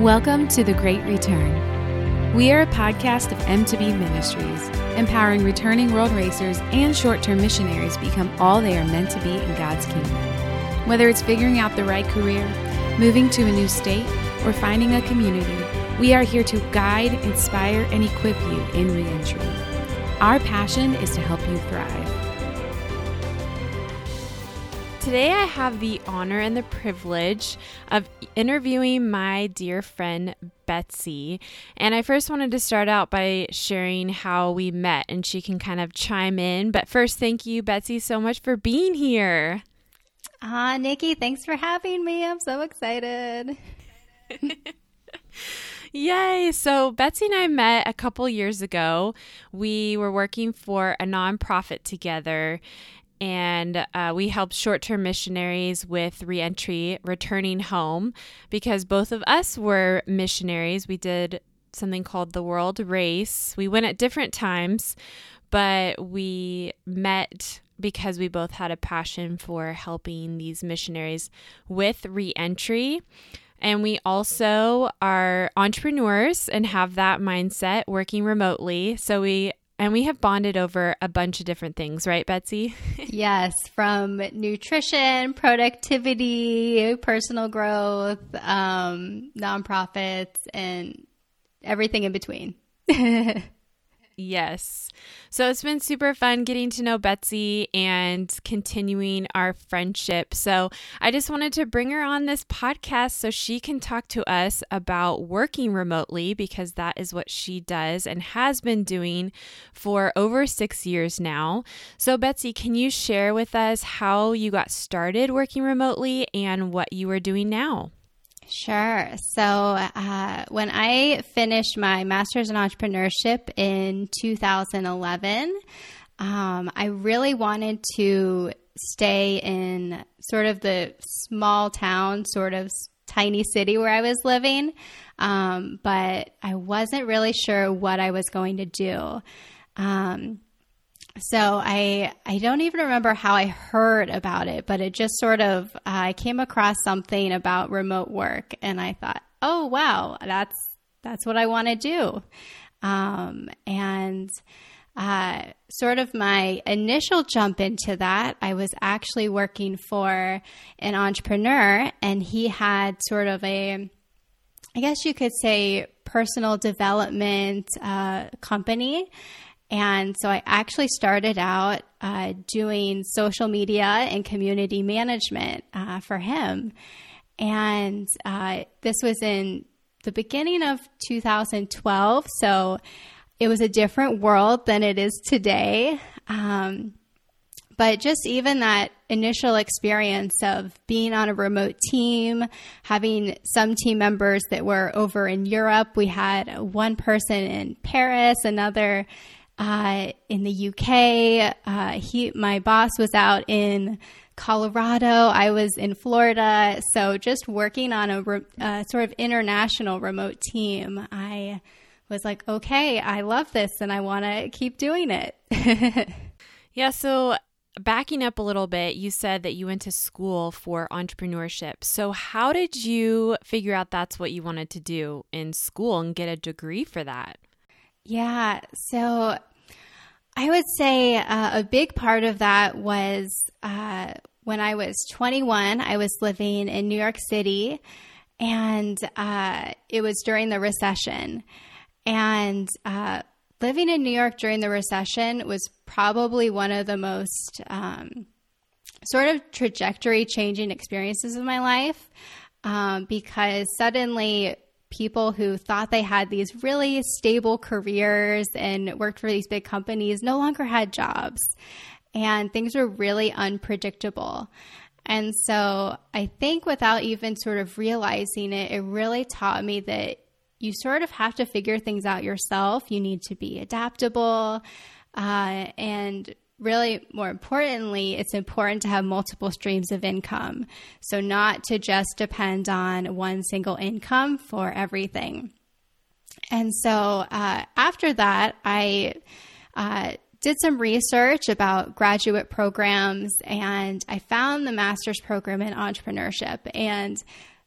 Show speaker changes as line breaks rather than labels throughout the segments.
Welcome to The Great Return. We are a podcast of M2B Ministries, empowering returning world racers and short term missionaries become all they are meant to be in God's kingdom. Whether it's figuring out the right career, moving to a new state, or finding a community, we are here to guide, inspire, and equip you in reentry. Our passion is to help you thrive.
Today, I have the honor and the privilege of interviewing my dear friend Betsy. And I first wanted to start out by sharing how we met, and she can kind of chime in. But first, thank you, Betsy, so much for being here.
Ah, uh, Nikki, thanks for having me. I'm so excited.
Yay! So, Betsy and I met a couple years ago. We were working for a nonprofit together, and uh, we helped short term missionaries with reentry, returning home, because both of us were missionaries. We did something called the World Race. We went at different times, but we met because we both had a passion for helping these missionaries with reentry. And we also are entrepreneurs and have that mindset working remotely. So we and we have bonded over a bunch of different things, right, Betsy?
yes, from nutrition, productivity, personal growth, um, nonprofits, and everything in between.
Yes. So it's been super fun getting to know Betsy and continuing our friendship. So I just wanted to bring her on this podcast so she can talk to us about working remotely because that is what she does and has been doing for over six years now. So, Betsy, can you share with us how you got started working remotely and what you are doing now?
Sure. So, uh, when I finished my master's in entrepreneurship in 2011, um, I really wanted to stay in sort of the small town, sort of tiny city where I was living, um, but I wasn't really sure what I was going to do. Um, so I I don't even remember how I heard about it, but it just sort of uh, I came across something about remote work, and I thought, oh wow, that's that's what I want to do, um, and. Uh, sort of my initial jump into that, I was actually working for an entrepreneur, and he had sort of a, I guess you could say, personal development uh, company. And so I actually started out uh, doing social media and community management uh, for him. And uh, this was in the beginning of 2012. So it was a different world than it is today. Um, but just even that initial experience of being on a remote team, having some team members that were over in Europe, we had one person in Paris, another uh, in the UK. Uh, he, my boss was out in Colorado. I was in Florida. So just working on a re- uh, sort of international remote team, I was like, okay, I love this and I want to keep doing it.
yeah. So backing up a little bit, you said that you went to school for entrepreneurship. So, how did you figure out that's what you wanted to do in school and get a degree for that?
Yeah. So, I would say uh, a big part of that was uh, when I was 21, I was living in New York City, and uh, it was during the recession. And uh, living in New York during the recession was probably one of the most um, sort of trajectory changing experiences of my life um, because suddenly people who thought they had these really stable careers and worked for these big companies no longer had jobs. And things were really unpredictable. And so I think without even sort of realizing it, it really taught me that you sort of have to figure things out yourself. You need to be adaptable uh, and really more importantly, it's important to have multiple streams of income. So, not to just depend on one single income for everything. And so, uh, after that, I uh, did some research about graduate programs and I found the master's program in entrepreneurship. And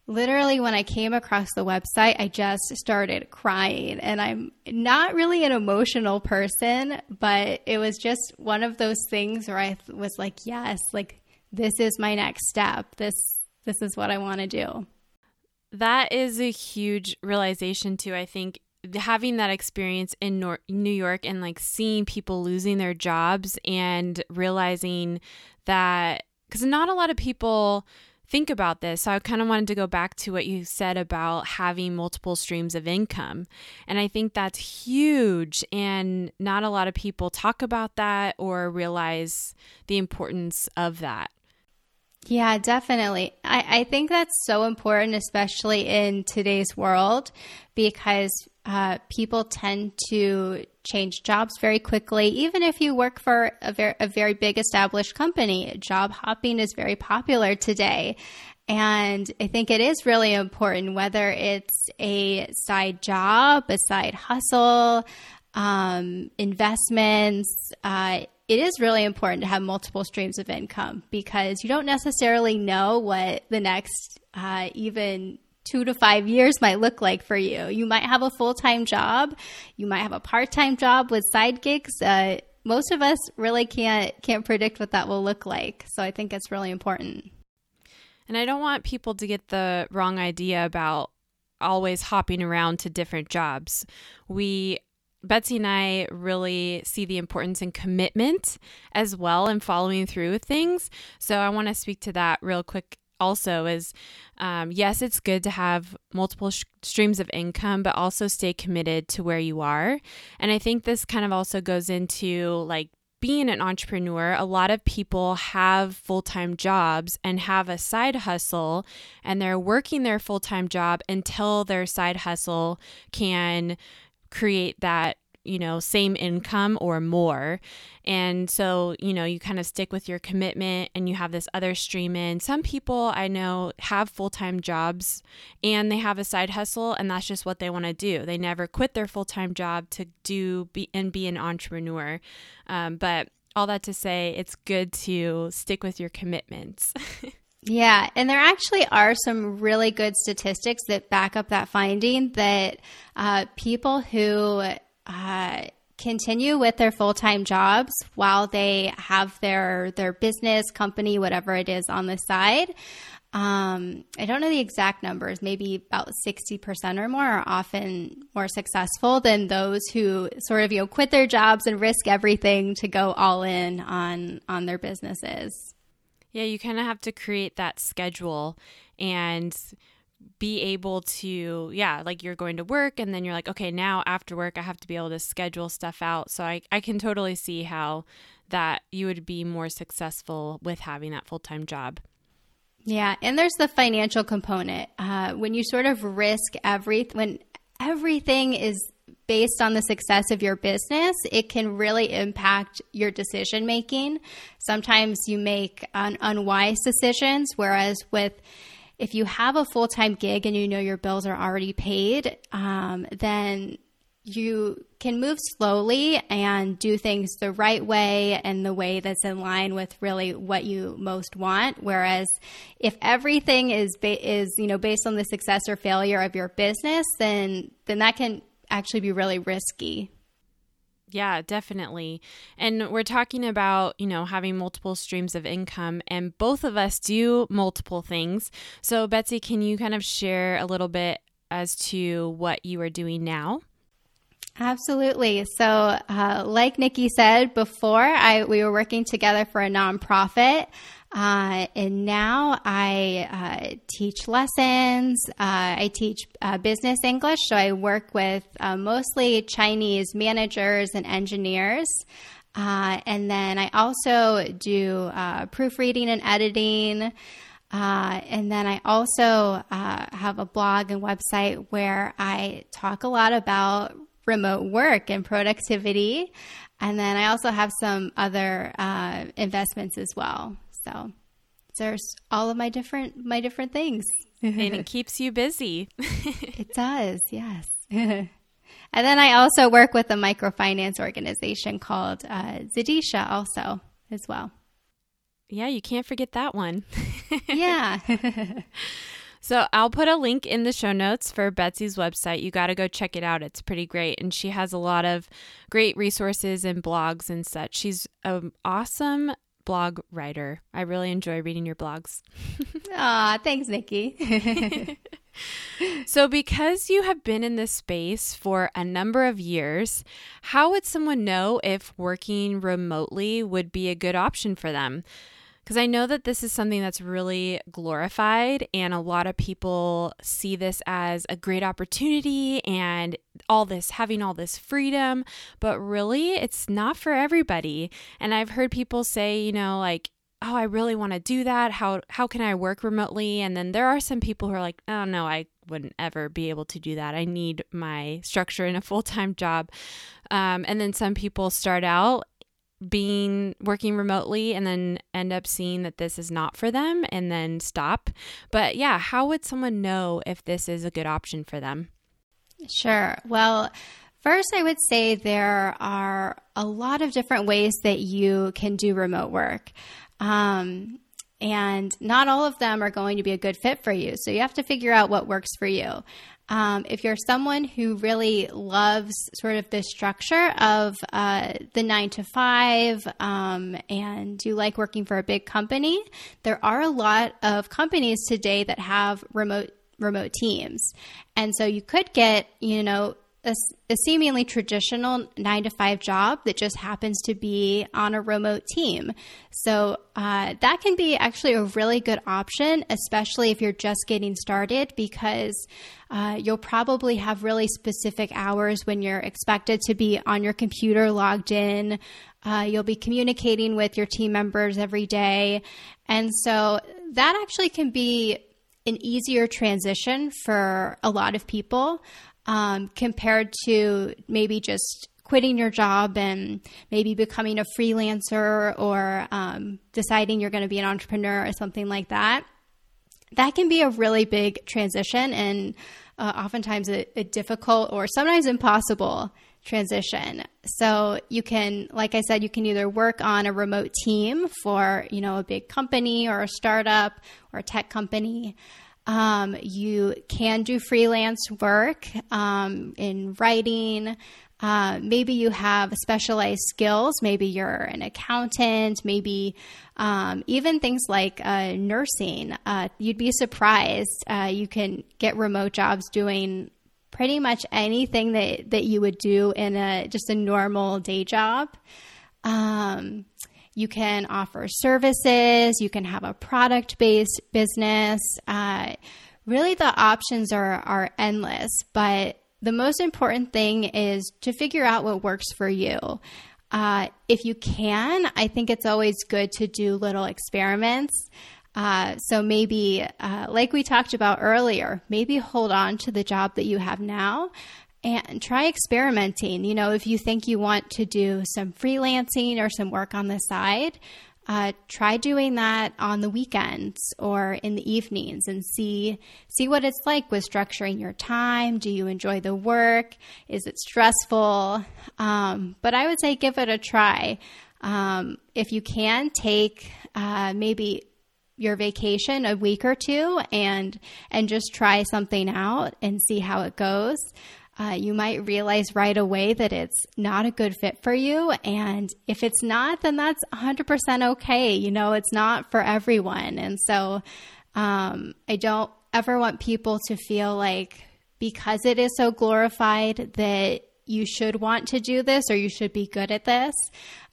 literally when I came across the website, I just started crying. And I'm not really an emotional person, but it was just one of those things where I was like, yes, like this is my next step. This this is what I want to do.
That is a huge realization too. I think having that experience in Nor- New York and like seeing people losing their jobs and realizing that because not a lot of people think about this. So I kind of wanted to go back to what you said about having multiple streams of income. And I think that's huge. And not a lot of people talk about that or realize the importance of that.
Yeah, definitely. I, I think that's so important, especially in today's world, because uh, people tend to change jobs very quickly. Even if you work for a very, a very big established company, job hopping is very popular today. And I think it is really important, whether it's a side job, a side hustle, um, investments, uh, it is really important to have multiple streams of income because you don't necessarily know what the next uh, even two to five years might look like for you. You might have a full time job, you might have a part time job with side gigs. Uh, most of us really can't can't predict what that will look like. So I think it's really important.
And I don't want people to get the wrong idea about always hopping around to different jobs. We Betsy and I really see the importance in commitment as well and following through with things. So I want to speak to that real quick also is um, yes, it's good to have multiple sh- streams of income, but also stay committed to where you are. And I think this kind of also goes into like being an entrepreneur, a lot of people have full time jobs and have a side hustle, and they're working their full time job until their side hustle can create that you know, same income or more. And so, you know, you kind of stick with your commitment and you have this other stream in. Some people I know have full time jobs and they have a side hustle, and that's just what they want to do. They never quit their full time job to do be, and be an entrepreneur. Um, but all that to say, it's good to stick with your commitments.
Yeah, and there actually are some really good statistics that back up that finding that uh, people who uh, continue with their full-time jobs while they have their their business company whatever it is on the side um, I don't know the exact numbers, maybe about 60% or more are often more successful than those who sort of, you know, quit their jobs and risk everything to go all in on, on their businesses.
Yeah, you kind of have to create that schedule and be able to yeah like you're going to work and then you're like okay now after work i have to be able to schedule stuff out. So i, I can totally see how that you would be more successful with having that full-time job.
Yeah and there's the financial component. Uh, when you sort of risk every when everything is based on the success of your business, it can really impact your decision making. Sometimes you make un- unwise decisions, whereas with if you have a full time gig and you know your bills are already paid, um, then you can move slowly and do things the right way and the way that's in line with really what you most want. Whereas if everything is ba- is you know based on the success or failure of your business then then that can actually be really risky
yeah, definitely. And we're talking about, you know, having multiple streams of income, and both of us do multiple things. So, Betsy, can you kind of share a little bit as to what you are doing now?
Absolutely. So, uh, like Nikki said before, I we were working together for a nonprofit. Uh, and now I uh, teach lessons. Uh, I teach uh, business English. So I work with uh, mostly Chinese managers and engineers. Uh, and then I also do proofreading and editing. and then I also have a blog and website where I talk a lot about remote work and productivity. And then I also have some other investments as well. So there's all of my different my different things.
and it keeps you busy.
it does, yes. and then I also work with a microfinance organization called uh, Zidisha also as well.
Yeah, you can't forget that one.
yeah.
So I'll put a link in the show notes for Betsy's website. You got to go check it out. It's pretty great. And she has a lot of great resources and blogs and such. She's an awesome blog writer. I really enjoy reading your blogs.
Aw, thanks, Nikki.
so, because you have been in this space for a number of years, how would someone know if working remotely would be a good option for them? Because I know that this is something that's really glorified, and a lot of people see this as a great opportunity and all this having all this freedom, but really it's not for everybody. And I've heard people say, you know, like, oh, I really want to do that. How how can I work remotely? And then there are some people who are like, oh no, I wouldn't ever be able to do that. I need my structure in a full time job. Um, and then some people start out being working remotely and then end up seeing that this is not for them and then stop. But yeah, how would someone know if this is a good option for them?
Sure. Well, First, I would say there are a lot of different ways that you can do remote work. Um, and not all of them are going to be a good fit for you. So you have to figure out what works for you. Um, if you're someone who really loves sort of the structure of uh, the nine to five um, and you like working for a big company, there are a lot of companies today that have remote remote teams. And so you could get, you know, a, a, seemingly traditional nine to five job that just happens to be on a remote team. So uh, that can be actually a really good option, especially if you're just getting started, because uh, you'll probably have really specific hours when you're expected to be on your computer logged in. Uh, you'll be communicating with your team members every day. And so that actually can be an easier transition for a lot of people um, compared to maybe just quitting your job and maybe becoming a freelancer or um, deciding you're going to be an entrepreneur or something like that. That can be a really big transition and uh, oftentimes a, a difficult or sometimes impossible transition. So you can, like I said, you can either work on a remote team for, you know, a big company or a startup or a tech company. Um, you can do freelance work um, in writing. Uh, maybe you have specialized skills. Maybe you're an accountant. Maybe um, even things like uh, nursing. Uh, you'd be surprised. Uh, you can get remote jobs doing pretty much anything that, that you would do in a just a normal day job. Um, you can offer services, you can have a product based business. Uh, really, the options are, are endless, but the most important thing is to figure out what works for you. Uh, if you can, I think it's always good to do little experiments. Uh, so maybe, uh, like we talked about earlier, maybe hold on to the job that you have now and try experimenting. You know, if you think you want to do some freelancing or some work on the side, uh, try doing that on the weekends or in the evenings and see see what it's like with structuring your time. Do you enjoy the work? Is it stressful? Um, but I would say give it a try. Um, if you can take uh, maybe your vacation a week or two and and just try something out and see how it goes uh, you might realize right away that it's not a good fit for you. And if it's not, then that's 100% okay. You know, it's not for everyone. And so um, I don't ever want people to feel like because it is so glorified that you should want to do this or you should be good at this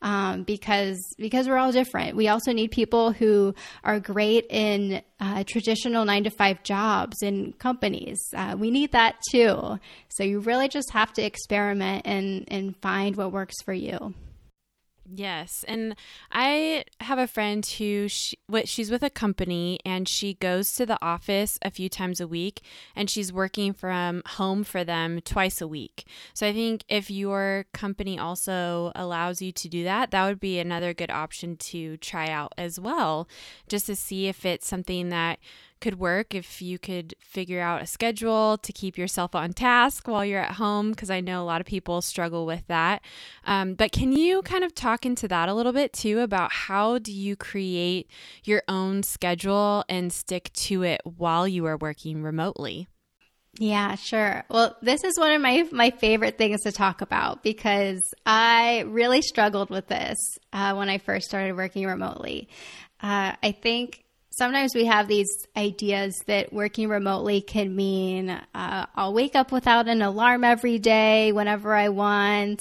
um, because because we're all different. We also need people who are great in uh, traditional nine to five jobs in companies. Uh, we need that too. So you really just have to experiment and and find what works for you.
Yes, and I have a friend who she, what she's with a company and she goes to the office a few times a week and she's working from home for them twice a week. So I think if your company also allows you to do that, that would be another good option to try out as well, just to see if it's something that could work if you could figure out a schedule to keep yourself on task while you're at home, because I know a lot of people struggle with that. Um, but can you kind of talk into that a little bit too about how do you create your own schedule and stick to it while you are working remotely?
Yeah, sure. Well, this is one of my my favorite things to talk about because I really struggled with this uh, when I first started working remotely. Uh, I think sometimes we have these ideas that working remotely can mean uh, I'll wake up without an alarm every day whenever I want.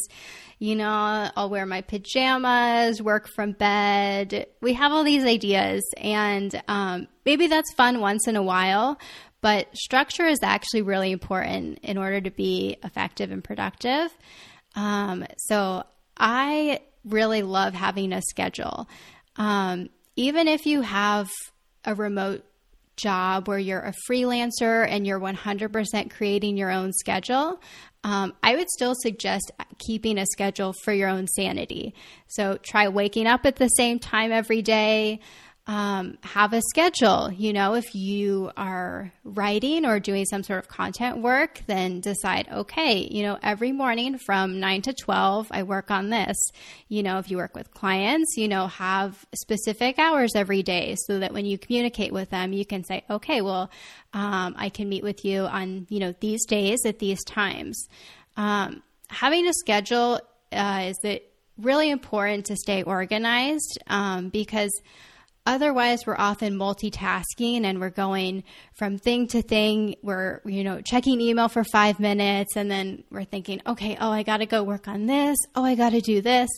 You know, I'll wear my pajamas, work from bed. We have all these ideas, and um, maybe that's fun once in a while. But structure is actually really important in order to be effective and productive. Um, so I really love having a schedule. Um, even if you have a remote job where you're a freelancer and you're 100% creating your own schedule, um, I would still suggest keeping a schedule for your own sanity. So try waking up at the same time every day um, have a schedule. You know, if you are writing or doing some sort of content work, then decide, okay, you know, every morning from 9 to 12, I work on this. You know, if you work with clients, you know, have specific hours every day so that when you communicate with them, you can say, okay, well, um, I can meet with you on, you know, these days at these times. Um, having a schedule uh, is that really important to stay organized um, because Otherwise, we're often multitasking and we're going from thing to thing. We're, you know, checking email for five minutes and then we're thinking, okay, oh, I got to go work on this. Oh, I got to do this.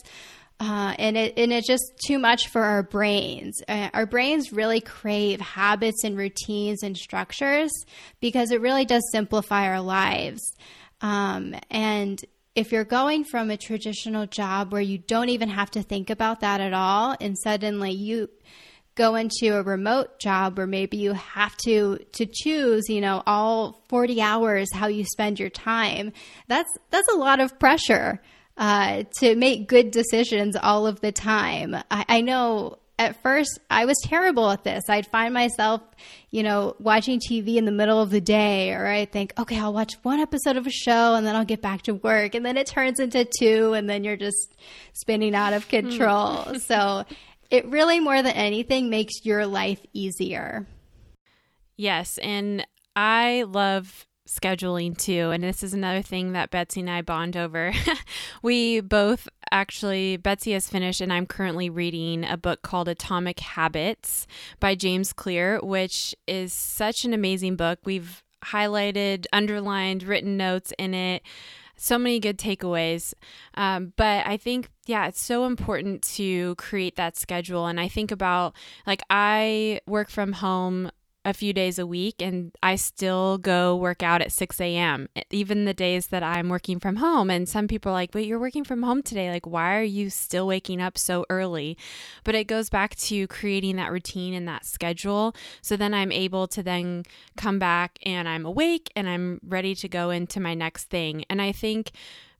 Uh, and it and it's just too much for our brains. Uh, our brains really crave habits and routines and structures because it really does simplify our lives. Um, and if you're going from a traditional job where you don't even have to think about that at all, and suddenly you go into a remote job where maybe you have to to choose you know all 40 hours how you spend your time that's that's a lot of pressure uh, to make good decisions all of the time I, I know at first I was terrible at this. I'd find myself, you know, watching TV in the middle of the day, or I think, okay, I'll watch one episode of a show and then I'll get back to work. And then it turns into two, and then you're just spinning out of control. so it really, more than anything, makes your life easier.
Yes. And I love scheduling too. And this is another thing that Betsy and I bond over. we both actually, Betsy has finished, and I'm currently reading a book called Atomic Habits by James Clear, which is such an amazing book. We've highlighted, underlined, written notes in it so many good takeaways. Um, but I think, yeah, it's so important to create that schedule. And I think about like I work from home a few days a week and I still go work out at 6 a.m. even the days that I'm working from home. And some people are like, but you're working from home today. Like, why are you still waking up so early? But it goes back to creating that routine and that schedule. So then I'm able to then come back and I'm awake and I'm ready to go into my next thing. And I think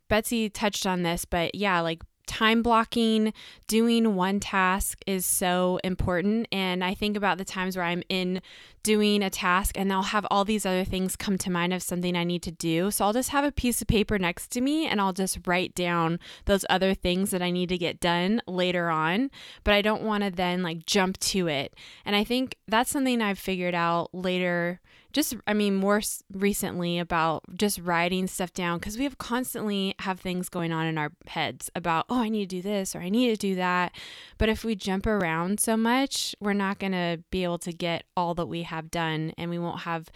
Betsy touched on this, but yeah, like time blocking, doing one task is so important. And I think about the times where I'm in doing a task and I'll have all these other things come to mind of something I need to do. So I'll just have a piece of paper next to me and I'll just write down those other things that I need to get done later on. But I don't want to then like jump to it. And I think that's something I've figured out later just i mean more recently about just writing stuff down because we have constantly have things going on in our heads about oh i need to do this or i need to do that. But if we jump around so much we're not going to be able to get all that we have done and we won't have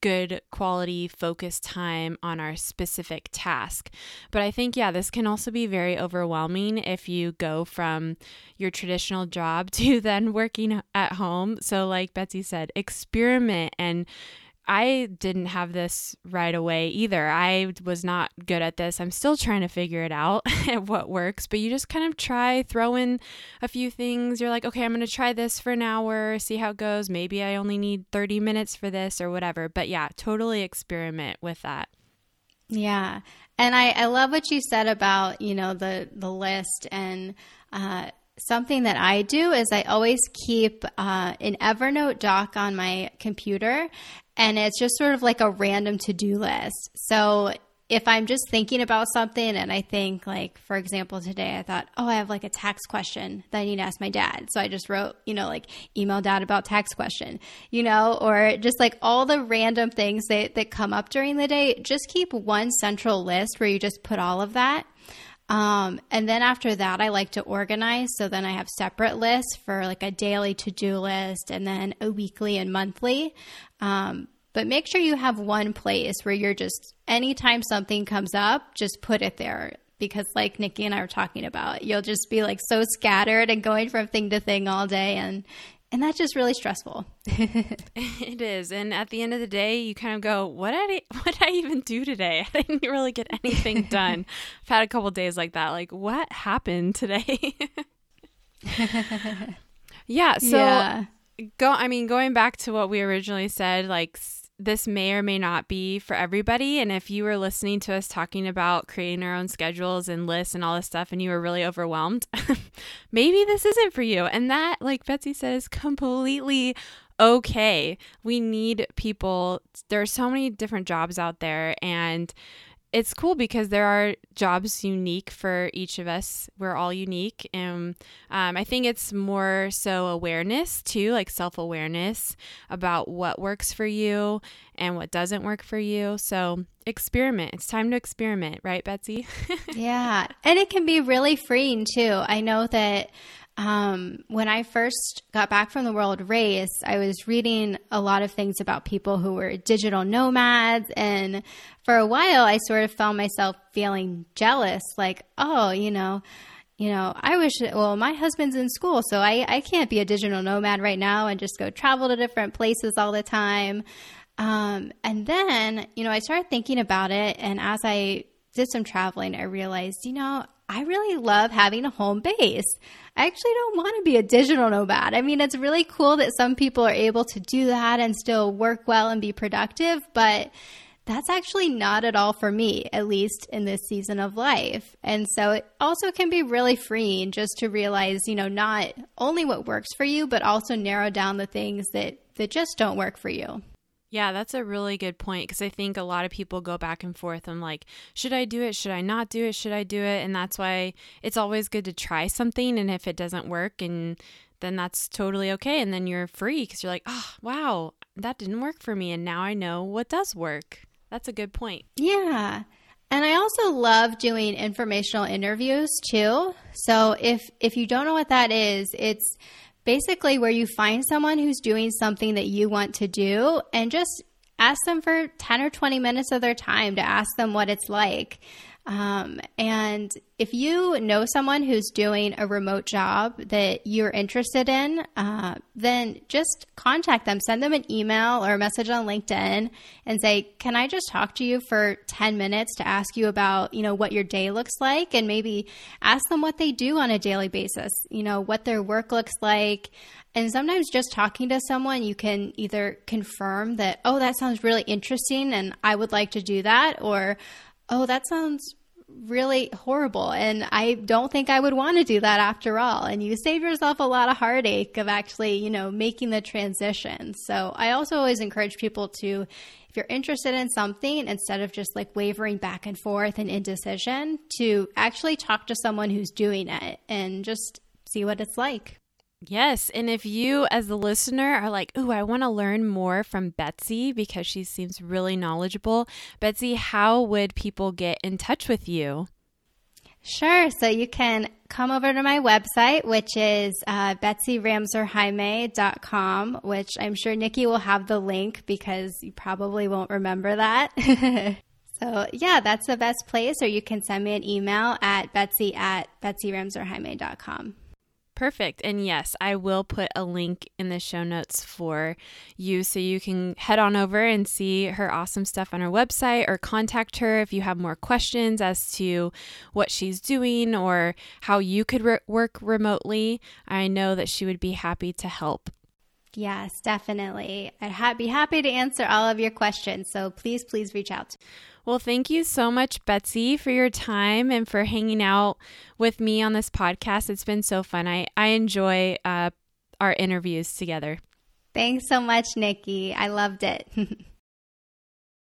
good quality focused time on our specific task. But I think, yeah, this can also be very overwhelming if you go from your traditional job to then working at home. So, like Betsy said, experiment and I didn't have this right away either. I was not good at this. I'm still trying to figure it out what works, but you just kind of try, throw in a few things. You're like, okay, I'm going to try this for an hour, see how it goes. Maybe I only need 30 minutes for this or whatever. But yeah, totally experiment with that.
Yeah. And I, I love what you said about, you know, the, the list and, uh, something that I do is I always keep uh, an Evernote doc on my computer, and it's just sort of like a random to do list. So if I'm just thinking about something and I think, like, for example, today I thought, oh, I have like a tax question that I need to ask my dad. So I just wrote, you know, like email dad about tax question, you know, or just like all the random things that, that come up during the day. Just keep one central list where you just put all of that. Um, and then after that, I like to organize. So then I have separate lists for like a daily to do list and then a weekly and monthly. Um, but make sure you have one place where you're just, anytime something comes up, just put it there. Because, like Nikki and I were talking about, you'll just be like so scattered and going from thing to thing all day. And and that's just really stressful.
it is, and at the end of the day, you kind of go, "What did I, what did I even do today? I didn't really get anything done." I've had a couple days like that. Like, what happened today? yeah. So, yeah. go. I mean, going back to what we originally said, like this may or may not be for everybody. And if you were listening to us talking about creating our own schedules and lists and all this stuff and you were really overwhelmed, maybe this isn't for you. And that, like Betsy said, is completely okay. We need people. There are so many different jobs out there. And it's cool because there are jobs unique for each of us. We're all unique. And um, I think it's more so awareness too, like self awareness about what works for you and what doesn't work for you. So experiment. It's time to experiment, right, Betsy?
yeah. And it can be really freeing too. I know that um, when I first got back from the world race, I was reading a lot of things about people who were digital nomads. And for a while, I sort of found myself feeling jealous like, oh, you know, you know, I wish, well, my husband's in school, so I, I can't be a digital nomad right now and just go travel to different places all the time. Um, and then, you know, I started thinking about it. And as I did some traveling, I realized, you know, I really love having a home base. I actually don't want to be a digital nomad. I mean, it's really cool that some people are able to do that and still work well and be productive, but that's actually not at all for me, at least in this season of life. And so it also can be really freeing just to realize, you know, not only what works for you, but also narrow down the things that, that just don't work for you.
Yeah, that's a really good point because I think a lot of people go back and forth. I'm like, should I do it? Should I not do it? Should I do it? And that's why it's always good to try something. And if it doesn't work, and then that's totally okay. And then you're free because you're like, oh, wow, that didn't work for me. And now I know what does work. That's a good point.
Yeah. And I also love doing informational interviews too. So if if you don't know what that is, it's basically where you find someone who's doing something that you want to do and just ask them for 10 or 20 minutes of their time to ask them what it's like. Um, and if you know someone who's doing a remote job that you're interested in, uh, then just contact them. Send them an email or a message on LinkedIn and say, "Can I just talk to you for ten minutes to ask you about you know what your day looks like?" And maybe ask them what they do on a daily basis. You know what their work looks like. And sometimes just talking to someone, you can either confirm that, "Oh, that sounds really interesting, and I would like to do that," or oh, that sounds really horrible. And I don't think I would want to do that after all. And you save yourself a lot of heartache of actually, you know, making the transition. So I also always encourage people to, if you're interested in something, instead of just like wavering back and forth and indecision, to actually talk to someone who's doing it and just see what it's like.
Yes. And if you, as the listener, are like, ooh, I want to learn more from Betsy because she seems really knowledgeable, Betsy, how would people get in touch with you?
Sure. So you can come over to my website, which is uh, betsyramserjaime.com, which I'm sure Nikki will have the link because you probably won't remember that. so, yeah, that's the best place. Or you can send me an email at betsy at betsyramserjaime.com.
Perfect. And yes, I will put a link in the show notes for you so you can head on over and see her awesome stuff on her website or contact her if you have more questions as to what she's doing or how you could re- work remotely. I know that she would be happy to help.
Yes, definitely. I'd be happy to answer all of your questions. So please, please reach out.
Well, thank you so much, Betsy, for your time and for hanging out with me on this podcast. It's been so fun. I, I enjoy uh, our interviews together.
Thanks so much, Nikki. I loved it.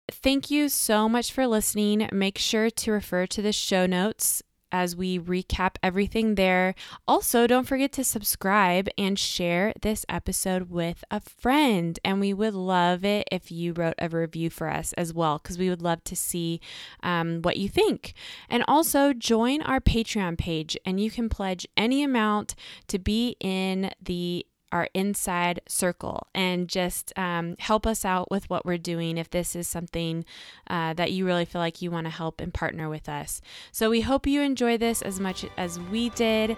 Thank you so much for listening. Make sure to refer to the show notes as we recap everything there. Also, don't forget to subscribe and share this episode with a friend. And we would love it if you wrote a review for us as well, because we would love to see um, what you think. And also, join our Patreon page, and you can pledge any amount to be in the our inside circle and just um, help us out with what we're doing if this is something uh, that you really feel like you want to help and partner with us. So we hope you enjoy this as much as we did.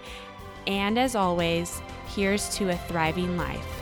And as always, here's to a thriving life.